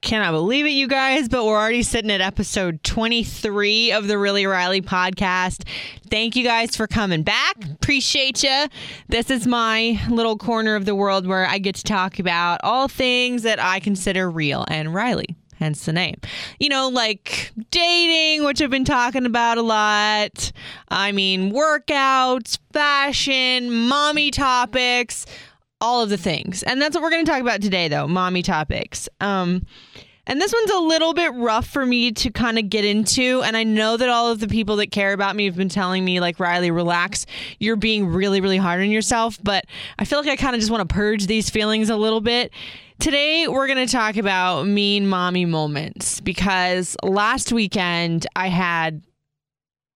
Cannot believe it, you guys, but we're already sitting at episode 23 of the Really Riley podcast. Thank you guys for coming back. Appreciate you. This is my little corner of the world where I get to talk about all things that I consider real and Riley hence the name. You know, like dating, which I've been talking about a lot. I mean, workouts, fashion, mommy topics, all of the things. And that's what we're going to talk about today, though mommy topics. Um, and this one's a little bit rough for me to kind of get into. And I know that all of the people that care about me have been telling me, like, Riley, relax. You're being really, really hard on yourself. But I feel like I kind of just want to purge these feelings a little bit. Today, we're going to talk about mean mommy moments because last weekend I had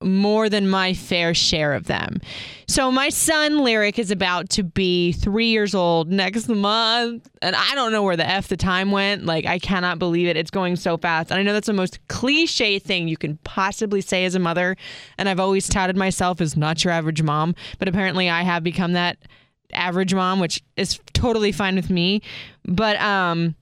more than my fair share of them. So my son Lyric is about to be 3 years old next month and I don't know where the f the time went. Like I cannot believe it. It's going so fast. And I know that's the most cliche thing you can possibly say as a mother and I've always touted myself as not your average mom, but apparently I have become that average mom, which is totally fine with me. But um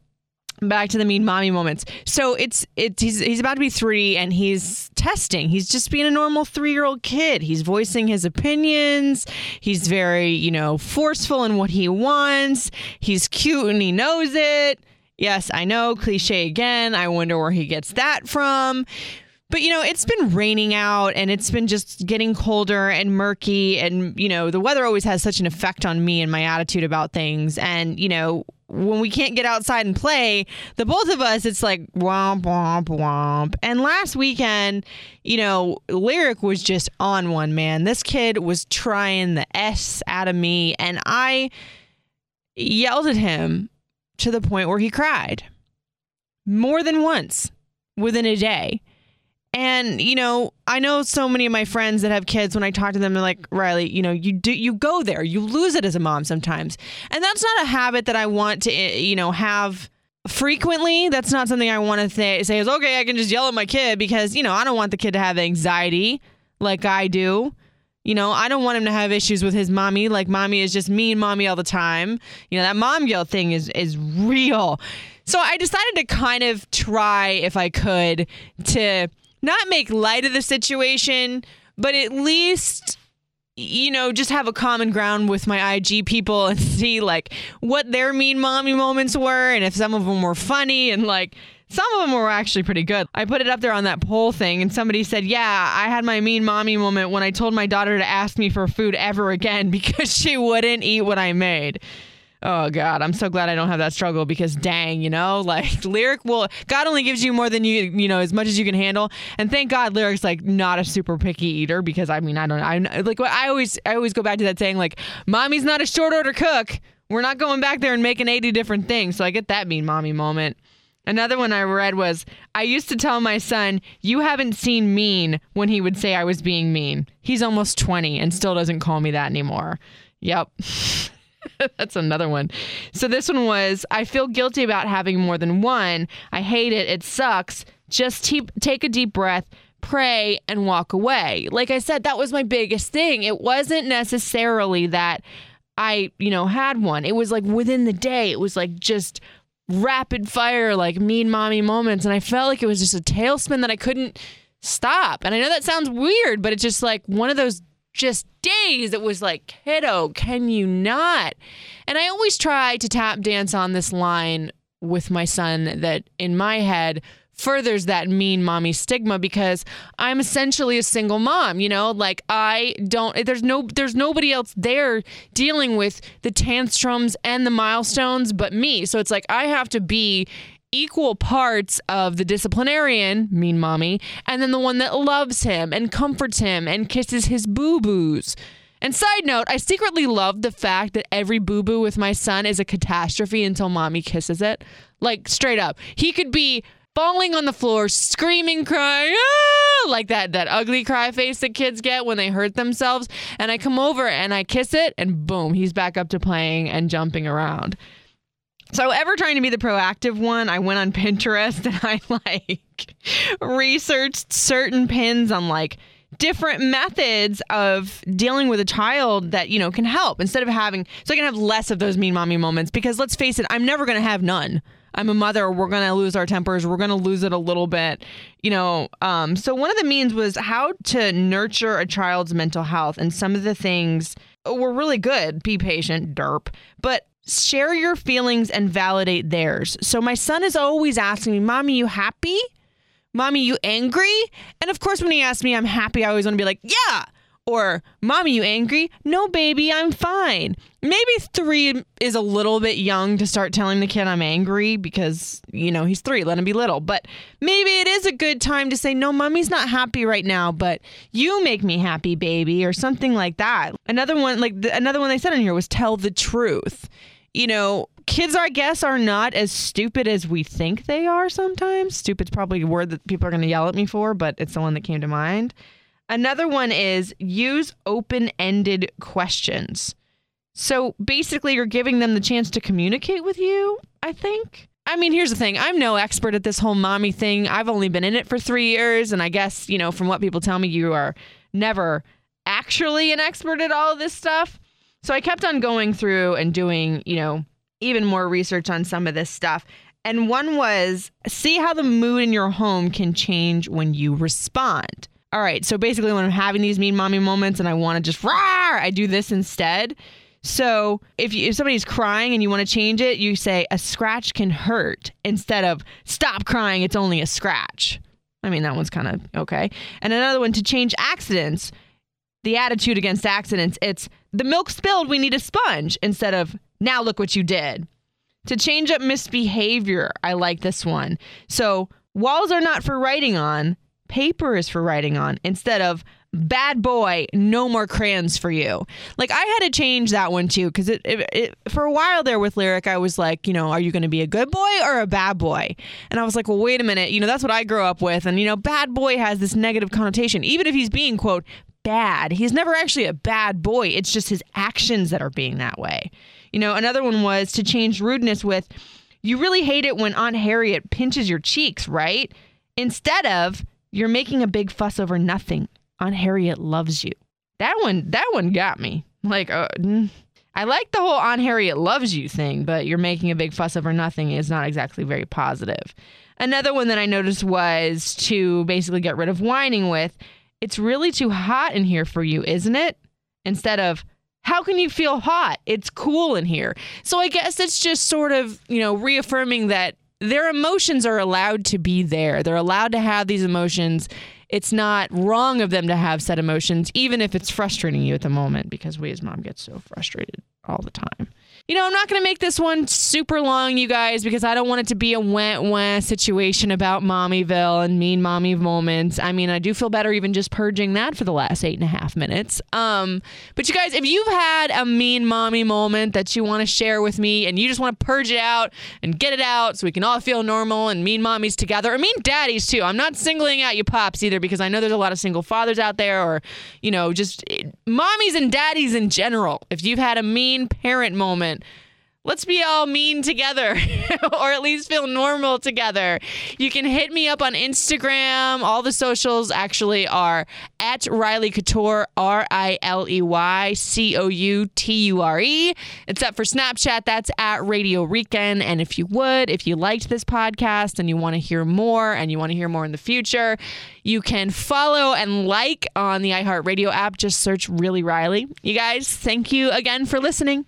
back to the mean mommy moments. So it's it's he's he's about to be three and he's testing. He's just being a normal three year old kid. He's voicing his opinions. He's very you know forceful in what he wants. He's cute and he knows it. Yes, I know, cliche again. I wonder where he gets that from. But you know, it's been raining out and it's been just getting colder and murky and you know, the weather always has such an effect on me and my attitude about things and you know, when we can't get outside and play, the both of us, it's like womp womp womp. And last weekend, you know, Lyric was just on one man. This kid was trying the S out of me, and I yelled at him to the point where he cried more than once within a day. And you know, I know so many of my friends that have kids. When I talk to them, they're like, "Riley, you know, you do you go there, you lose it as a mom sometimes." And that's not a habit that I want to, eh, you know, have frequently. That's not something I want to say. Say is okay. I can just yell at my kid because you know I don't want the kid to have anxiety like I do. You know, I don't want him to have issues with his mommy. Like mommy is just mean mommy all the time. You know, that mom guilt thing is is real. So I decided to kind of try, if I could, to not make light of the situation, but at least you know, just have a common ground with my IG people and see like what their mean mommy moments were and if some of them were funny and like some of them were actually pretty good. I put it up there on that poll thing and somebody said, "Yeah, I had my mean mommy moment when I told my daughter to ask me for food ever again because she wouldn't eat what I made." Oh God, I'm so glad I don't have that struggle because dang, you know, like lyric will God only gives you more than you you know as much as you can handle, and thank God lyric's like not a super picky eater because I mean I don't I like I always I always go back to that saying like mommy's not a short order cook. We're not going back there and making 80 different things, so I get that mean mommy moment. Another one I read was I used to tell my son, You haven't seen mean when he would say I was being mean. He's almost 20 and still doesn't call me that anymore. Yep. That's another one. So this one was I feel guilty about having more than one. I hate it. It sucks. Just te- take a deep breath, pray, and walk away. Like I said, that was my biggest thing. It wasn't necessarily that I, you know, had one. It was like within the day, it was like just rapid fire, like mean mommy moments. And I felt like it was just a tailspin that I couldn't stop. And I know that sounds weird, but it's just like one of those just days. It was like kiddo can you not? And i always try to tap dance on this line with my son that in my head furthers that mean mommy stigma because i'm essentially a single mom you know? Like i don't there's no there's nobody else there dealing with the tantrums and the milestones but me. So it's like i have to be equal parts of the disciplinarian, mean mommy, and then the one that loves him and comforts him and kisses his boo boos. And side note, I secretly love the fact that every boo boo with my son is a catastrophe until mommy kisses it. Like, straight up. He could be falling on the floor, screaming, crying, ah! like that that ugly cry face that kids get when they hurt themselves. And I come over and I kiss it, and boom, he's back up to playing and jumping around. So, ever trying to be the proactive one, I went on Pinterest and I like researched certain pins on like different methods of dealing with a child that, you know, can help instead of having, so I can have less of those mean mommy moments because let's face it, I'm never going to have none. I'm a mother. We're going to lose our tempers. We're going to lose it a little bit, you know. Um, so, one of the means was how to nurture a child's mental health. And some of the things were really good. Be patient, derp. But share your feelings and validate theirs. So, my son is always asking me, Mommy, you happy? Mommy, you angry? And of course, when he asks me, I'm happy, I always want to be like, Yeah. Or, Mommy, you angry? No, baby, I'm fine. Maybe three is a little bit young to start telling the kid I'm angry because, you know, he's three, let him be little. But maybe it is a good time to say, No, mommy's not happy right now, but you make me happy, baby, or something like that. Another one, like the, another one they said in here was tell the truth. You know, kids, I guess, are not as stupid as we think they are sometimes. Stupid's probably a word that people are going to yell at me for, but it's the one that came to mind. Another one is use open ended questions. So basically, you're giving them the chance to communicate with you, I think. I mean, here's the thing I'm no expert at this whole mommy thing. I've only been in it for three years. And I guess, you know, from what people tell me, you are never actually an expert at all of this stuff. So I kept on going through and doing, you know, even more research on some of this stuff. And one was see how the mood in your home can change when you respond. All right, so basically, when I'm having these mean mommy moments and I want to just roar, I do this instead. So if, you, if somebody's crying and you want to change it, you say a scratch can hurt instead of stop crying, it's only a scratch. I mean, that one's kind of okay. And another one to change accidents, the attitude against accidents, it's the milk spilled, we need a sponge instead of now look what you did. To change up misbehavior, I like this one. So walls are not for writing on, paper is for writing on instead of bad boy no more crayons for you like i had to change that one too because it, it, it, for a while there with lyric i was like you know are you going to be a good boy or a bad boy and i was like well wait a minute you know that's what i grew up with and you know bad boy has this negative connotation even if he's being quote bad he's never actually a bad boy it's just his actions that are being that way you know another one was to change rudeness with you really hate it when aunt harriet pinches your cheeks right instead of you're making a big fuss over nothing. Aunt Harriet loves you. That one, that one got me. Like, uh, I like the whole Aunt Harriet loves you thing, but you're making a big fuss over nothing is not exactly very positive. Another one that I noticed was to basically get rid of whining with, it's really too hot in here for you, isn't it? Instead of, how can you feel hot? It's cool in here. So I guess it's just sort of, you know, reaffirming that their emotions are allowed to be there. They're allowed to have these emotions. It's not wrong of them to have said emotions, even if it's frustrating you at the moment, because we as mom get so frustrated all the time. You know, I'm not going to make this one super long, you guys, because I don't want it to be a went went situation about Mommyville and mean mommy moments. I mean, I do feel better even just purging that for the last eight and a half minutes. Um, but you guys, if you've had a mean mommy moment that you want to share with me and you just want to purge it out and get it out so we can all feel normal and mean mommies together, or mean daddies too. I'm not singling out you pops either because I know there's a lot of single fathers out there, or, you know, just eh, mommies and daddies in general. If you've had a mean parent moment, let's be all mean together or at least feel normal together. You can hit me up on Instagram. All the socials actually are at Riley Couture, R I L E Y C O U T U R E. Except for Snapchat, that's at Radio Rican. And if you would, if you liked this podcast and you want to hear more and you want to hear more in the future, you can follow and like on the iHeartRadio app. Just search Really Riley. You guys, thank you again for listening.